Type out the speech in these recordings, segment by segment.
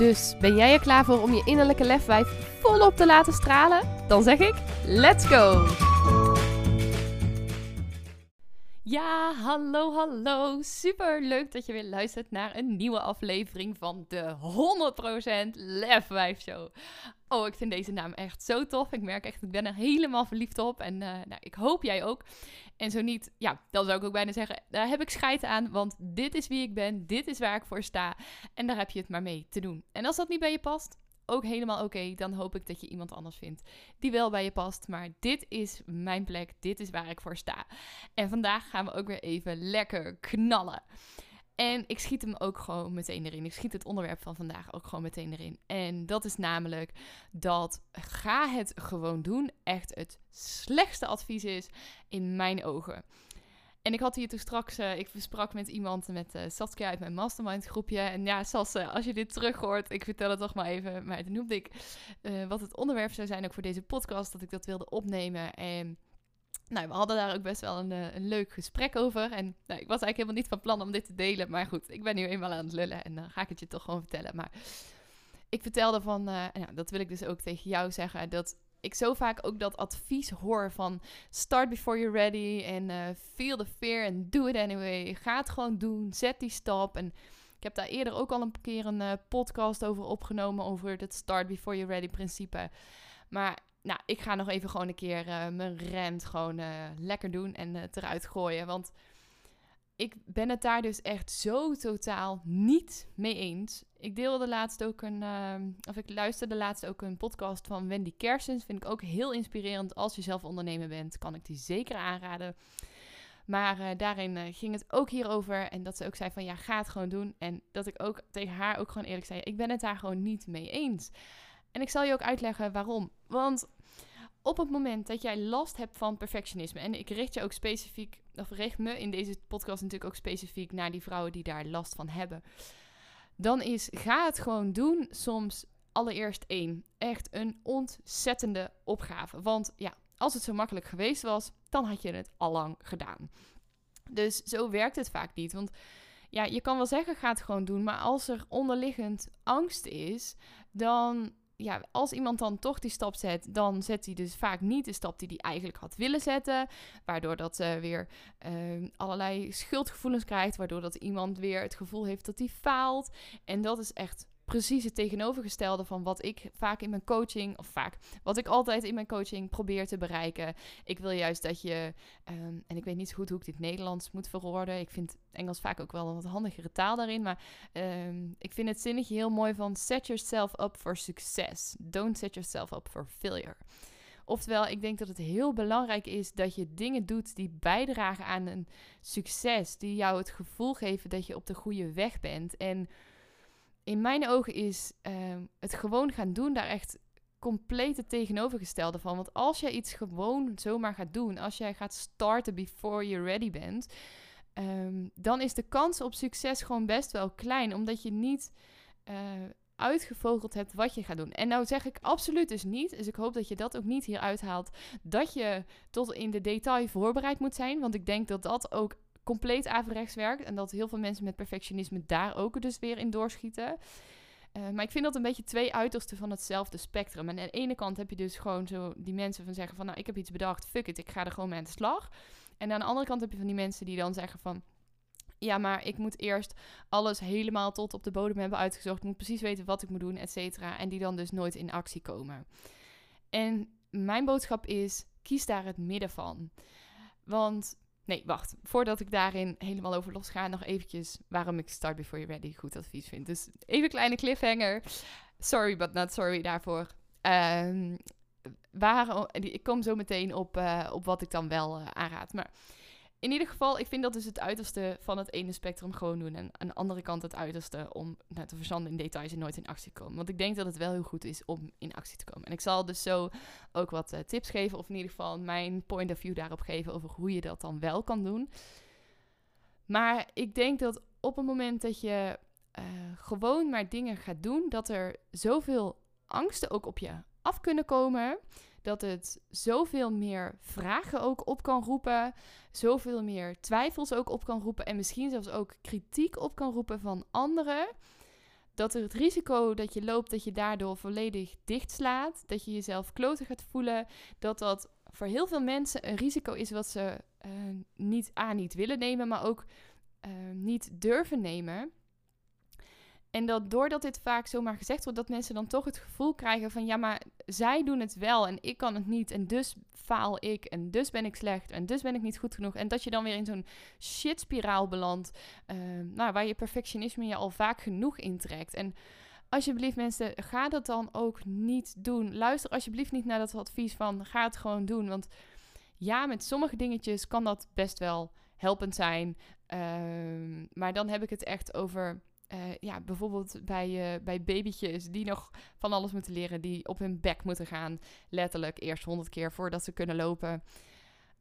Dus ben jij er klaar voor om je innerlijke lefwijf volop te laten stralen? Dan zeg ik: let's go! Ja, hallo, hallo. Super leuk dat je weer luistert naar een nieuwe aflevering van de 100% Lefwijf Show. Oh, ik vind deze naam echt zo tof. Ik merk echt, ik ben er helemaal verliefd op. En uh, nou, ik hoop jij ook. En zo niet, ja, dan zou ik ook bijna zeggen, daar heb ik scheid aan. Want dit is wie ik ben, dit is waar ik voor sta. En daar heb je het maar mee te doen. En als dat niet bij je past, ook helemaal oké. Dan hoop ik dat je iemand anders vindt die wel bij je past. Maar dit is mijn plek, dit is waar ik voor sta. En vandaag gaan we ook weer even lekker knallen. En ik schiet hem ook gewoon meteen erin. Ik schiet het onderwerp van vandaag ook gewoon meteen erin. En dat is namelijk dat ga het gewoon doen echt het slechtste advies is in mijn ogen. En ik had hier toen straks, uh, ik sprak met iemand, met uh, Saskia uit mijn mastermind groepje. En ja, Sas, uh, als je dit terug hoort, ik vertel het toch maar even. Maar toen noemde ik wat het onderwerp zou zijn ook voor deze podcast, dat ik dat wilde opnemen. En nou, we hadden daar ook best wel een, een leuk gesprek over. En nou, ik was eigenlijk helemaal niet van plan om dit te delen. Maar goed, ik ben nu eenmaal aan het lullen en dan ga ik het je toch gewoon vertellen. Maar ik vertelde van, nou, dat wil ik dus ook tegen jou zeggen, dat ik zo vaak ook dat advies hoor van start before you're ready en uh, feel the fear and do it anyway. Ga het gewoon doen, zet die stap. En ik heb daar eerder ook al een keer een uh, podcast over opgenomen, over het start before you're ready principe. Maar nou, ik ga nog even gewoon een keer uh, mijn rent gewoon lekker doen en het eruit gooien. Want ik ben het daar dus echt zo totaal niet mee eens. Ik deelde laatst ook een, uh, of ik luisterde laatst ook een podcast van Wendy Kersens. Vind ik ook heel inspirerend. Als je zelf ondernemer bent, kan ik die zeker aanraden. Maar uh, daarin uh, ging het ook hierover. En dat ze ook zei van ja, ga het gewoon doen. En dat ik ook tegen haar ook gewoon eerlijk zei, ik ben het daar gewoon niet mee eens. En ik zal je ook uitleggen waarom. Want op het moment dat jij last hebt van perfectionisme, en ik richt je ook specifiek, of richt me in deze podcast natuurlijk ook specifiek naar die vrouwen die daar last van hebben, dan is ga het gewoon doen soms allereerst één. Echt een ontzettende opgave. Want ja, als het zo makkelijk geweest was, dan had je het al lang gedaan. Dus zo werkt het vaak niet. Want ja, je kan wel zeggen, ga het gewoon doen. Maar als er onderliggend angst is, dan ja, als iemand dan toch die stap zet, dan zet hij dus vaak niet de stap die hij eigenlijk had willen zetten. Waardoor dat ze weer uh, allerlei schuldgevoelens krijgt. Waardoor dat iemand weer het gevoel heeft dat hij faalt. En dat is echt precies het tegenovergestelde van wat ik vaak in mijn coaching, of vaak, wat ik altijd in mijn coaching probeer te bereiken. Ik wil juist dat je, ehm, en ik weet niet goed hoe ik dit Nederlands moet verwoorden. Ik vind Engels vaak ook wel een wat handigere taal daarin, maar ehm, ik vind het zinnetje heel mooi van set yourself up for success. Don't set yourself up for failure. Oftewel, ik denk dat het heel belangrijk is dat je dingen doet die bijdragen aan een succes, die jou het gevoel geven dat je op de goede weg bent. En in mijn ogen is ehm, het gewoon gaan doen daar echt compleet het tegenovergestelde van. Want als jij iets gewoon zomaar gaat doen, als jij gaat starten before you ready bent, ehm, dan is de kans op succes gewoon best wel klein, omdat je niet uh, uitgevogeld hebt wat je gaat doen. En nou zeg ik absoluut dus niet, dus ik hoop dat je dat ook niet hier uithaalt, dat je tot in de detail voorbereid moet zijn, want ik denk dat dat ook compleet averechts werkt. En dat heel veel mensen met perfectionisme daar ook dus weer in doorschieten. Uh, maar ik vind dat een beetje twee uitersten van hetzelfde spectrum. En aan de ene kant heb je dus gewoon zo die mensen van zeggen van... nou, ik heb iets bedacht, fuck it, ik ga er gewoon mee aan de slag. En aan de andere kant heb je van die mensen die dan zeggen van... ja, maar ik moet eerst alles helemaal tot op de bodem hebben uitgezocht. Ik moet precies weten wat ik moet doen, et cetera. En die dan dus nooit in actie komen. En mijn boodschap is, kies daar het midden van. Want Nee, wacht. Voordat ik daarin helemaal over los ga, nog eventjes waarom ik Start Before You're Ready goed advies vind. Dus even een kleine cliffhanger. Sorry, but not sorry daarvoor. Um, waar, ik kom zo meteen op, uh, op wat ik dan wel uh, aanraad. Maar in ieder geval, ik vind dat dus het uiterste van het ene spectrum gewoon doen. En aan de andere kant het uiterste om nou, te verzanden in details en nooit in actie te komen. Want ik denk dat het wel heel goed is om in actie te komen. En ik zal dus zo ook wat uh, tips geven, of in ieder geval mijn point of view daarop geven over hoe je dat dan wel kan doen. Maar ik denk dat op het moment dat je uh, gewoon maar dingen gaat doen, dat er zoveel angsten ook op je af kunnen komen dat het zoveel meer vragen ook op kan roepen, zoveel meer twijfels ook op kan roepen en misschien zelfs ook kritiek op kan roepen van anderen. Dat er het risico dat je loopt, dat je daardoor volledig dichtslaat, dat je jezelf kloten gaat voelen, dat dat voor heel veel mensen een risico is wat ze uh, niet aan niet willen nemen, maar ook uh, niet durven nemen. En dat doordat dit vaak zomaar gezegd wordt, dat mensen dan toch het gevoel krijgen van ja, maar zij doen het wel en ik kan het niet. En dus faal ik en dus ben ik slecht en dus ben ik niet goed genoeg. En dat je dan weer in zo'n shitspiraal belandt, uh, nou, waar je perfectionisme je al vaak genoeg intrekt. En alsjeblieft mensen, ga dat dan ook niet doen. Luister alsjeblieft niet naar dat advies van ga het gewoon doen. Want ja, met sommige dingetjes kan dat best wel helpend zijn. Uh, maar dan heb ik het echt over uh, ja, bijvoorbeeld bij, uh, bij babytjes die nog van alles moeten leren, die op hun bek moeten gaan, letterlijk eerst honderd keer voordat ze kunnen lopen.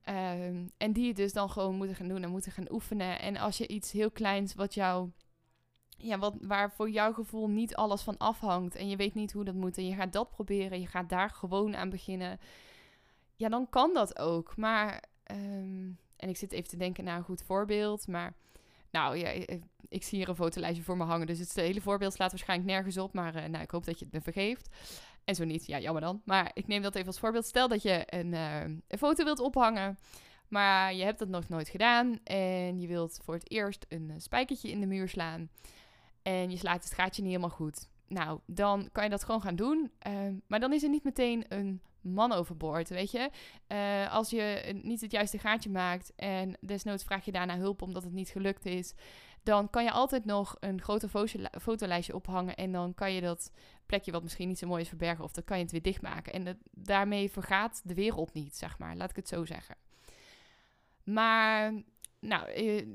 Uh, en die het dus dan gewoon moeten gaan doen en moeten gaan oefenen. En als je iets heel kleins wat jou, ja, wat, waar voor jouw gevoel niet alles van afhangt en je weet niet hoe dat moet en je gaat dat proberen, je gaat daar gewoon aan beginnen, ja, dan kan dat ook. Maar, um, en ik zit even te denken naar een goed voorbeeld, maar nou ja, ik, zie hier een fotolijstje voor me hangen. Dus het hele voorbeeld slaat waarschijnlijk nergens op. Maar uh, nou, ik hoop dat je het me vergeeft. En zo niet, ja, jammer dan. Maar ik neem dat even als voorbeeld. Stel dat je een, uh, een foto wilt ophangen. Maar je hebt dat nog nooit gedaan. En je wilt voor het eerst een eh, spijkertje in de muur slaan. En je slaat het gaatje niet helemaal goed. Nou, dan kan je dat gewoon gaan doen. Maar dan is er niet meteen een man overboord, weet je. Uh, als je niet het juiste gaatje maakt en desnoods vraag je daarna hulp omdat het niet gelukt is, dan kan je altijd nog een grote fotolijstje ophangen en dan kan je dat plekje wat misschien niet zo mooi is verbergen of dan kan je het weer dichtmaken. En daarmee vergaat de wereld niet, zeg maar. Laat ik het zo zeggen. Maar, nou, eh,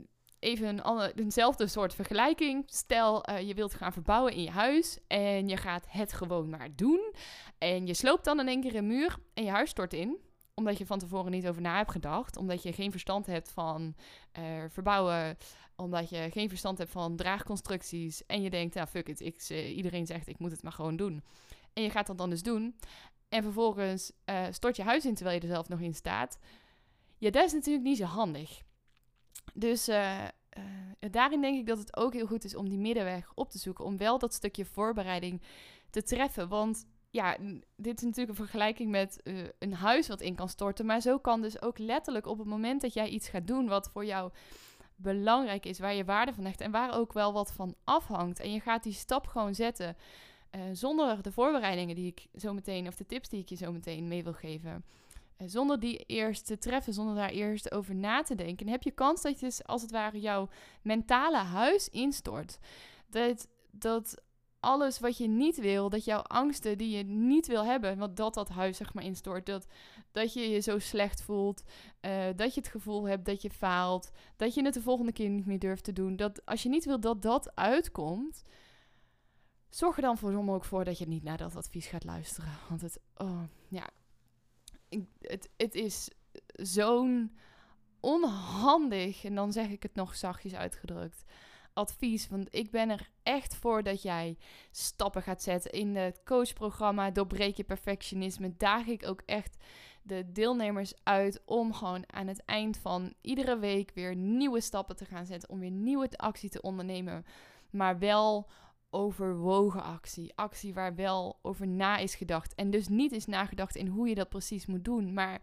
even een eenzelfde soort vergelijking. Stel, uh, je wilt gaan verbouwen in je huis en je gaat het gewoon maar doen. En je sloopt dan in één keer een muur en je huis stort in. Omdat je van tevoren niet over na hebt gedacht. Omdat je geen verstand hebt van uh, verbouwen. Omdat je geen verstand hebt van draagconstructies. En je denkt, nou fuck it, ik, uh, iedereen zegt ik moet het maar gewoon doen. En je gaat dat dan dus doen. En vervolgens stort je huis in terwijl je er zelf nog in staat. Ja, dat is natuurlijk niet zo handig. Dus uh, uh, daarin denk ik dat het ook heel goed is om die middenweg op te zoeken. Om wel dat stukje voorbereiding te treffen. Want ja, dit is natuurlijk een vergelijking met uh, een huis wat in kan storten. Maar zo kan dus ook letterlijk op het moment dat jij iets gaat doen wat voor jou belangrijk is, waar je waarde van hecht en waar ook wel wat van afhangt. En je gaat die stap gewoon zetten. zonder de voorbereidingen die ik zo meteen, of de tips die ik je zo meteen mee wil geven. Eh, zonder die eerst te treffen, zonder daar eerst over na te denken, heb je kans dat je dus als het ware jouw mentale huis instort. Dat, dat alles wat je niet wil, dat jouw angsten die je niet wil hebben, want dat dat huis zeg maar instort, dat, dat je je zo slecht voelt, uh, dat je het gevoel hebt dat je faalt, dat je het de volgende keer niet meer durft te doen. Dat als je niet wil dat dat uitkomt, zorg er dan voor ook voor dat je niet naar dat advies gaat luisteren. Want het, oh, ja, het, het is zo'n onhandig, en dan zeg ik het nog zachtjes uitgedrukt, advies. Want ik ben er echt voor dat jij stappen gaat zetten in het coachprogramma. Doorbreek je perfectionisme. Daag ik ook echt de deelnemers uit om gewoon aan het eind van iedere week weer nieuwe stappen te gaan zetten. Om weer nieuwe actie te ondernemen. Maar wel overwogen actie. Actie waar wel over na is gedacht. En dus niet is nagedacht in hoe je dat precies moet doen. Maar,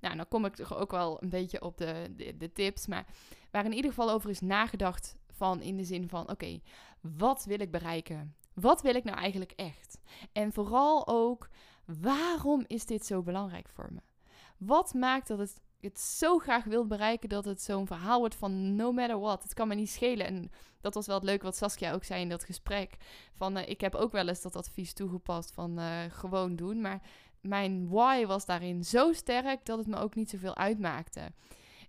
nou, dan kom ik toch ook wel een beetje op de, de, de tips. Maar waar in ieder geval over is nagedacht van in de zin van: oké, wat wil ik bereiken? Wat wil ik nou eigenlijk echt? En vooral ook, waarom is dit zo belangrijk voor me? Wat maakt dat het het zo graag wil bereiken dat het zo'n verhaal wordt van no matter what. Het kan me niet schelen. En dat was wel het leuke wat Saskia ook zei in dat gesprek. Van uh, ik heb ook wel eens dat advies toegepast van uh, gewoon doen. Maar mijn why was daarin zo sterk dat het me ook niet zoveel uitmaakte.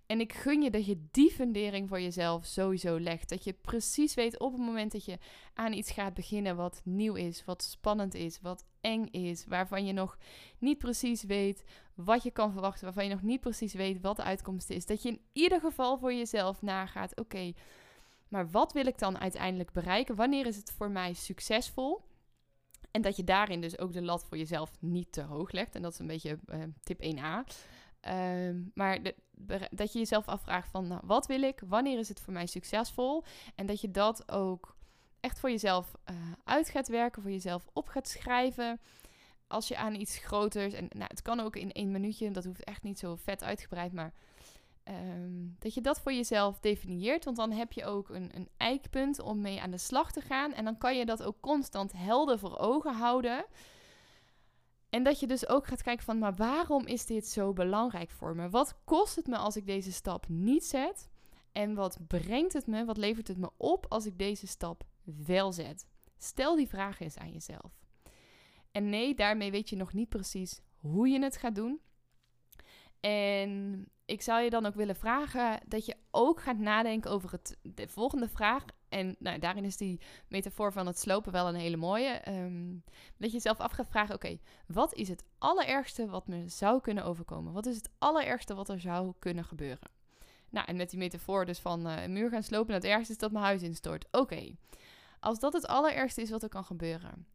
En ik gun je dat je die fundering voor jezelf sowieso legt. Dat je precies weet op het moment dat je aan iets gaat beginnen wat nieuw is, wat spannend is, wat eng is, waarvan je nog niet precies weet wat je kan verwachten, waarvan je nog niet precies weet wat de uitkomst is. Dat je in ieder geval voor jezelf nagaat: oké, maar wat wil ik dan uiteindelijk bereiken? Wanneer is het voor mij succesvol? En dat je daarin dus ook de lat voor jezelf niet te hoog legt. En dat is een beetje uh, tip 1a. Ehm, maar dat je jezelf afvraagt van nou, wat wil ik? Wanneer is het voor mij succesvol? En dat je dat ook echt voor jezelf uh, uit gaat werken, voor jezelf op gaat schrijven. Als je aan iets groters, en nou, het kan ook in één minuutje, dat hoeft echt niet zo vet uitgebreid, maar Ehm, dat je dat voor jezelf definieert. Want dan heb je ook een, een eikpunt om mee aan de slag te gaan. En dan kan je dat ook constant helder voor ogen houden. En dat je dus ook gaat kijken van, maar waarom is dit zo belangrijk voor me? Wat kost het me als ik deze stap niet zet? En wat brengt het me, wat levert het me op als ik deze stap wel zet? Stel die vraag eens aan jezelf. En nee, daarmee weet je nog niet precies hoe je het gaat doen. En ik zou je dan ook willen vragen dat je ook gaat nadenken over het, de volgende vraag. En nou, daarin is die metafoor van het slopen wel een hele mooie. Um, dat je jezelf af gaat vragen: oké, wat is het allerergste wat me zou kunnen overkomen? Wat is het allerergste wat er zou kunnen gebeuren? Nou, en met die metafoor dus van uh, een muur gaan slopen, en het ergste is dat mijn huis instort. Oké, als dat het allerergste is wat er kan gebeuren,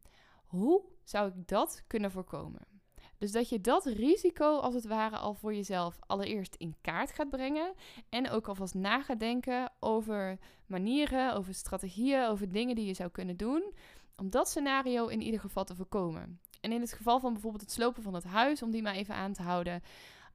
hoe zou ik dat kunnen voorkomen? Dus dat je dat risico als het ware al voor jezelf allereerst in kaart gaat brengen. En ook alvast na gaat denken over manieren, over strategieën, over dingen die je zou kunnen doen. Om dat scenario in ieder geval te voorkomen. En in het geval van bijvoorbeeld het slopen van het huis, om die maar even aan te houden.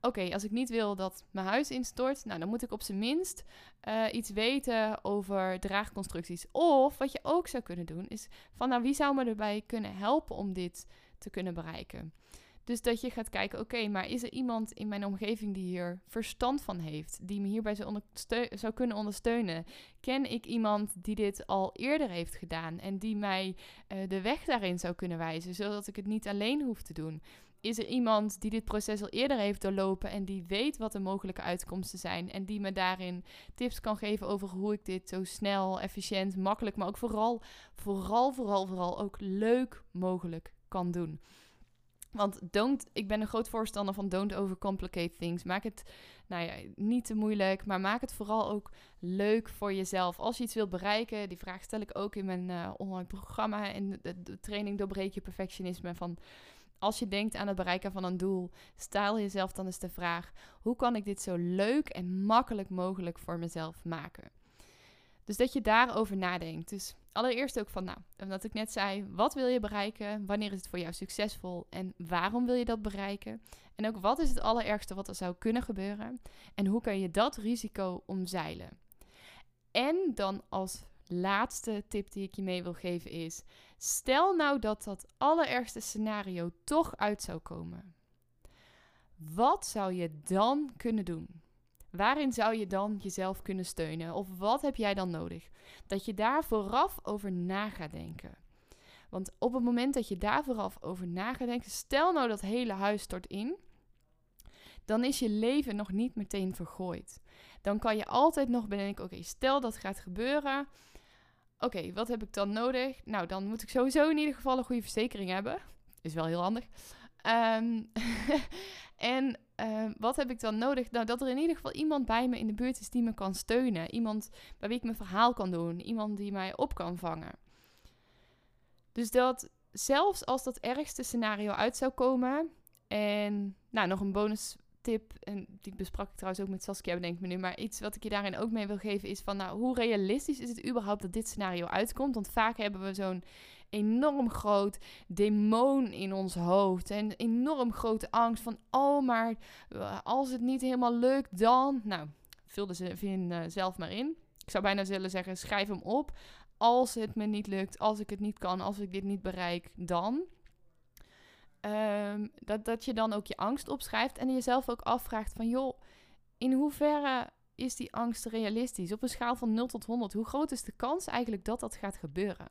Oké, als ik niet wil dat mijn huis instort, nou dan moet ik op zijn minst uh, iets weten over draagconstructies. Of wat je ook zou kunnen doen, is van nou wie zou me erbij kunnen helpen om dit te kunnen bereiken. Dus dat je gaat kijken, oké, maar is er iemand in mijn omgeving die hier verstand van heeft, die me hierbij zou, kunnen ondersteunen? Ken ik iemand die dit al eerder heeft gedaan en die mij uh, de weg daarin zou kunnen wijzen, zodat ik het niet alleen hoef te doen? Is er iemand die dit proces al eerder heeft doorlopen en die weet wat de mogelijke uitkomsten zijn en die me daarin tips kan geven over hoe ik dit zo snel, efficiënt, makkelijk, maar ook vooral, vooral, vooral, vooral ook leuk mogelijk kan doen? Want don't, ik ben een groot voorstander van don't overcomplicate things. Maak het nou ja, niet te moeilijk, maar maak het vooral ook leuk voor jezelf. Als je iets wilt bereiken, die vraag stel ik ook in mijn uh, online programma en de, de, training doorbreek je perfectionisme. Van als je denkt aan het bereiken van een doel, stel jezelf dan eens de vraag: hoe kan ik dit zo leuk en makkelijk mogelijk voor mezelf maken? Dus dat je daarover nadenkt. Dus allereerst ook van, nou, omdat ik net zei, wat wil je bereiken? Wanneer is het voor jou succesvol? En waarom wil je dat bereiken? En ook wat is het allerergste wat er zou kunnen gebeuren? En hoe kan je dat risico omzeilen? En dan als laatste tip die ik je mee wil geven is: stel nou dat dat allerergste scenario toch uit zou komen. Wat zou je dan kunnen doen? Waarin zou je dan jezelf kunnen steunen? Of wat heb jij dan nodig? Dat je daar vooraf over na gaat denken. Want op het moment dat je daar vooraf over na gaat denken, stel nou dat hele huis stort in, dan is je leven nog niet meteen vergooid. Dan kan je altijd nog bedenken: oké, stel dat gaat gebeuren. Oké, wat heb ik dan nodig? Nou, dan moet ik sowieso in ieder geval een goede verzekering hebben. Is wel heel handig. Um, en uh, wat heb ik dan nodig? Nou, dat er in ieder geval iemand bij me in de buurt is die me kan steunen. Iemand bij wie ik mijn verhaal kan doen. Iemand die mij op kan vangen. Dus dat zelfs als dat ergste scenario uit zou komen. En nou, nog een bonus tip, en die besprak ik trouwens ook met Saskia, denk ik me nu. Maar iets wat ik je daarin ook mee wil geven is van, nou, hoe realistisch is het überhaupt dat dit scenario uitkomt? Want vaak hebben we zo'n enorm groot demon in ons hoofd. En enorm grote angst van, oh, maar eh, als het niet helemaal lukt, dan... Nou, vulde ze vind, uh, zelf maar in. Ik zou bijna willen zeggen, schrijf hem op. Als het me niet lukt, als ik het niet kan, als ik dit niet bereik, dan... Um, dat, dat je dan ook je angst opschrijft en jezelf ook afvraagt van... joh, in hoeverre is die angst realistisch? Op een schaal van 0 tot 100, hoe groot is de kans eigenlijk dat dat gaat gebeuren?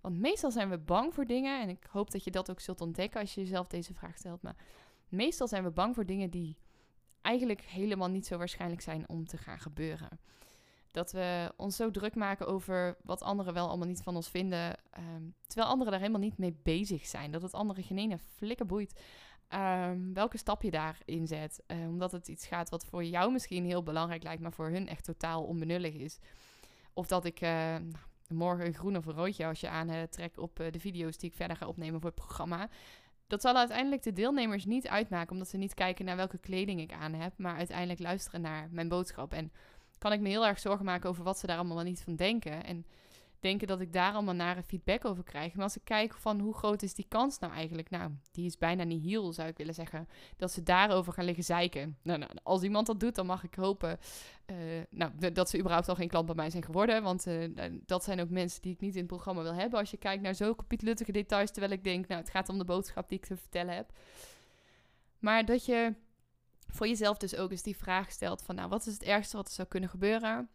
Want meestal zijn we bang voor dingen. En ik hoop dat je dat ook zult ontdekken als je jezelf deze vraag stelt. Maar meestal zijn we bang voor dingen die eigenlijk helemaal niet zo waarschijnlijk zijn om te gaan gebeuren. Dat we ons zo druk maken over wat anderen wel allemaal niet van ons vinden. Ehm, terwijl anderen daar helemaal niet mee bezig zijn. Dat het anderen geen ene flikker boeit um, welke stap je daarin zet. Uh, omdat het iets gaat wat voor jou misschien heel belangrijk lijkt, maar voor hun echt totaal onbenullig is. Of dat ik uh, morgen een groen of een roodje als je aantrekt op uh, de video's die ik verder ga opnemen voor het programma. Dat zal uiteindelijk de deelnemers niet uitmaken, omdat ze niet kijken naar welke kleding ik aan heb, maar uiteindelijk luisteren naar mijn boodschap. En kan ik me heel erg zorgen maken over wat ze daar allemaal niet van denken. En denken dat ik daar allemaal nare feedback over krijg. Maar als ik kijk van hoe groot is die kans nou eigenlijk? Nou, die is bijna niet heel, zou ik willen zeggen. Dat ze daarover gaan liggen zeiken. Nou, nou als iemand dat doet, dan mag ik hopen uh, nou, dat ze überhaupt al geen klant bij mij zijn geworden. Want uh, dat zijn ook mensen die ik niet in het programma wil hebben. Als je kijkt naar zulke pietluttige details, terwijl ik denk, nou, het gaat om de boodschap die ik te vertellen heb. Maar dat je voor jezelf dus ook eens die vraag stelt van, nou, wat is het ergste wat er zou kunnen gebeuren?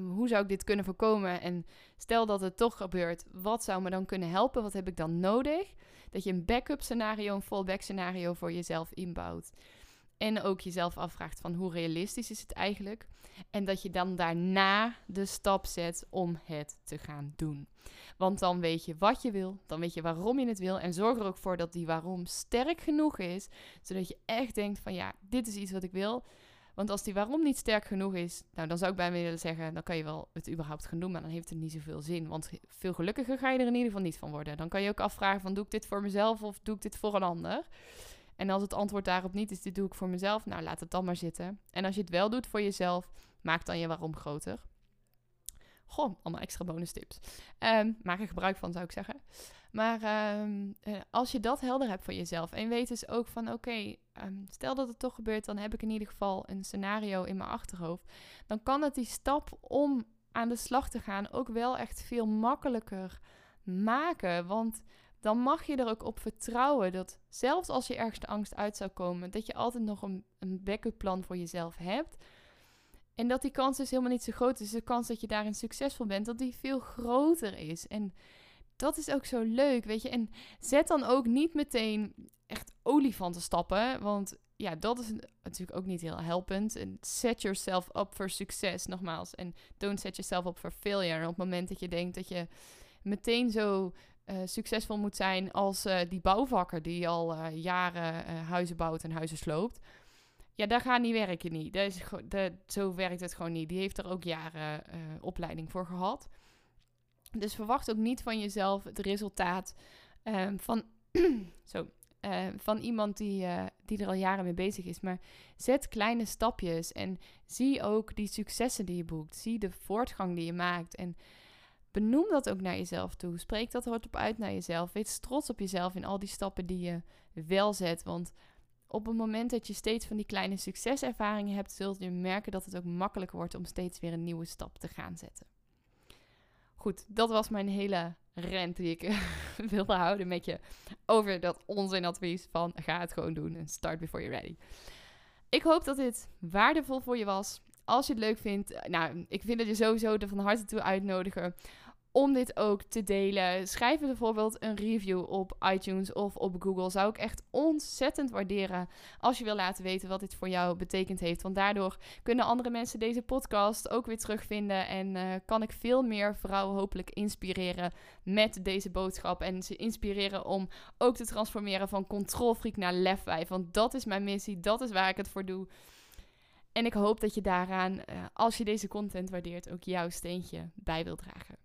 hoe zou ik dit kunnen voorkomen? En stel dat het toch gebeurt, wat zou me dan kunnen helpen? Wat heb ik dan nodig? Dat je een backup scenario, een fallback scenario voor jezelf inbouwt. En ook jezelf afvraagt van hoe realistisch is het eigenlijk? En dat je dan daarna de stap zet om het te gaan doen. Want dan weet je wat je wil, dan weet je waarom je het wil. En zorg er ook voor dat die waarom sterk genoeg is, zodat je echt denkt van ja, dit is iets wat ik wil. Want als die waarom niet sterk genoeg is, nou dan zou ik bij me willen zeggen, dan kan je wel het überhaupt gaan doen, maar dan heeft het niet zoveel zin. Want veel gelukkiger ga je er in ieder geval niet van worden. Dan kan je ook afvragen van, doe ik dit voor mezelf of doe ik dit voor een ander? En als het antwoord daarop niet is, dit doe ik voor mezelf, nou laat het dan maar zitten. En als je het wel doet voor jezelf, maak dan je waarom groter. Goh, allemaal extra bonus tips. Um, maak er gebruik van, zou ik zeggen. Maar ehm, eh, als je dat helder hebt voor jezelf en weet dus ook van oké, ehm, stel dat het toch gebeurt, dan heb ik in ieder geval een scenario in mijn achterhoofd. Dan kan het die stap om aan de slag te gaan ook wel echt veel makkelijker maken. Want dan mag je er ook op vertrouwen dat zelfs als je ergens de angst uit zou komen, dat je altijd nog een, een backup plan voor jezelf hebt. En dat die kans dus helemaal niet zo groot is. De kans dat je daarin succesvol bent, dat die veel groter is. En dat is ook zo leuk, weet je. En zet dan ook niet meteen echt olifanten stappen, want ja, dat is natuurlijk ook niet heel helpend. En set yourself up for succes, nogmaals. En don't set yourself up for failure. En op het moment dat je denkt dat je meteen zo uh, succesvol moet zijn als uh, die bouwvakker die al uh, jaren huizen bouwt en huizen sloopt. Ja, daar gaat niet werken niet. Zo werkt het gewoon niet. Die heeft er ook jaren opleiding voor gehad. Dus verwacht ook niet van jezelf het resultaat um, van, zo, van iemand die, die er al jaren mee bezig is. Maar zet kleine stapjes en zie ook die successen die je boekt. Zie de voortgang die je maakt. En benoem dat ook naar jezelf toe. Spreek dat hardop uit naar jezelf. Wees trots op jezelf in al die stappen die je wel zet. Want op het moment dat je steeds van die kleine succeservaringen hebt, zult je merken dat het ook makkelijker wordt om steeds weer een nieuwe stap te gaan zetten. Goed, dat was mijn hele rent die ik wilde houden met je over dat onzinadvies van ga het gewoon doen en start before you're ready. Ik hoop dat dit waardevol voor je was. Als je het leuk vindt, nou, ik vind dat je sowieso er van harte toe uitnodigen om dit ook te delen. Schrijf bijvoorbeeld een review op iTunes of op Google. Zou ik echt ontzettend waarderen als je wil laten weten wat dit voor jou betekend heeft. Want daardoor kunnen andere mensen deze podcast ook weer terugvinden. En uh, kan ik veel meer vrouwen hopelijk inspireren met deze boodschap. En ze inspireren om ook te transformeren van controlfreak naar lefwijf. Want dat is mijn missie, dat is waar ik het voor doe. En ik hoop dat je daaraan, uh, als je deze content waardeert, ook jouw steentje bij wilt dragen.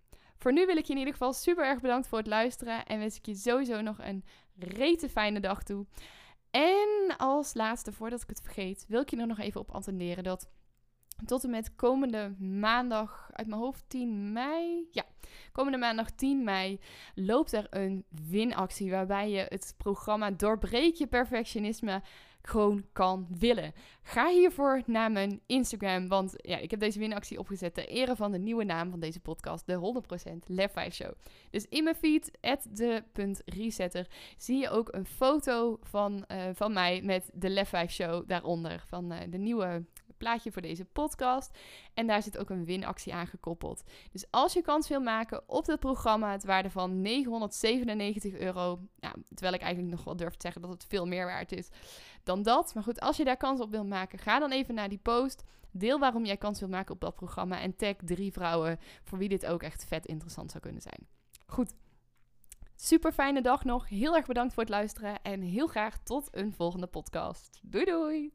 Voor nu wil ik je in ieder geval super erg bedankt voor het luisteren. En wens ik je sowieso nog een rete fijne dag toe. En als laatste, voordat ik het vergeet, wil ik je er nog even op attenderen dat tot en met komende maandag, uit mijn hoofd 10 mei. Ja, komende maandag 10 mei loopt er een winactie waarbij je het programma Doorbreek je perfectionisme gewoon kan willen. Ga hiervoor naar mijn Instagram, want ja, ik heb deze winactie opgezet ter ere van de nieuwe naam van deze podcast, de 100% Lef 5 Show. Dus in mijn feed, de.resetter, zie je ook een foto van, uh, van mij met de Lef 5 Show daaronder, van uh, de nieuwe plaatje voor deze podcast. En daar zit ook een winactie aan gekoppeld. Dus als je kans wil maken op het programma, het waarde van 997 euro. Nou, terwijl ik eigenlijk nog wel durf te zeggen dat het veel meer waard is dan dat. Maar goed, als je daar kans op wil maken, ga dan even naar die post. Deel waarom jij kans wil maken op dat programma. En tag drie vrouwen voor wie dit ook echt vet interessant zou kunnen zijn. Goed. Super fijne dag nog. Heel erg bedankt voor het luisteren. En heel graag tot een volgende podcast. Doei doei.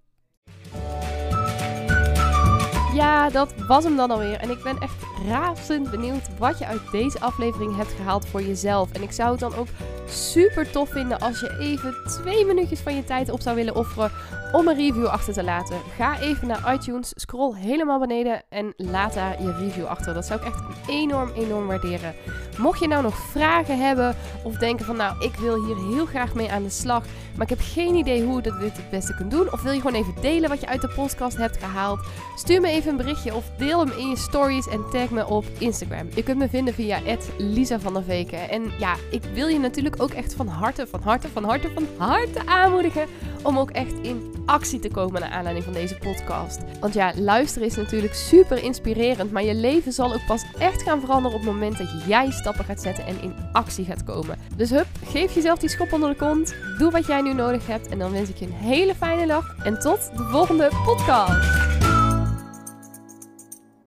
Ja, dat was hem dan alweer. En ik ben echt razend benieuwd wat je uit deze aflevering hebt gehaald voor jezelf. En ik zou het dan ook super tof vinden als je even twee minuutjes van je tijd op zou willen offeren om een review achter te laten. Ga even naar iTunes, scroll helemaal beneden en laat daar je review achter. Dat zou ik echt enorm, enorm waarderen. Mocht je nou nog vragen hebben of denken van nou, ik wil hier heel graag mee aan de slag, maar ik heb geen idee hoe je dit het beste kunt doen. Of wil je gewoon even delen wat je uit de podcast hebt gehaald? Stuur me even een berichtje of deel hem in je stories en tag me op Instagram. Je kunt me vinden via Lisa van der Veken. En ja, ik wil je natuurlijk ook echt van harte, van harte, van harte, van harte aanmoedigen om ook echt in actie te komen naar aanleiding van deze podcast. Want ja, luisteren is natuurlijk super inspirerend, maar je leven zal ook pas echt gaan veranderen op het moment dat jij stappen gaat zetten en in actie gaat komen. Dus hup, geef jezelf die schop onder de kont, doe wat jij nu nodig hebt en dan wens ik je een hele fijne dag en tot de volgende podcast.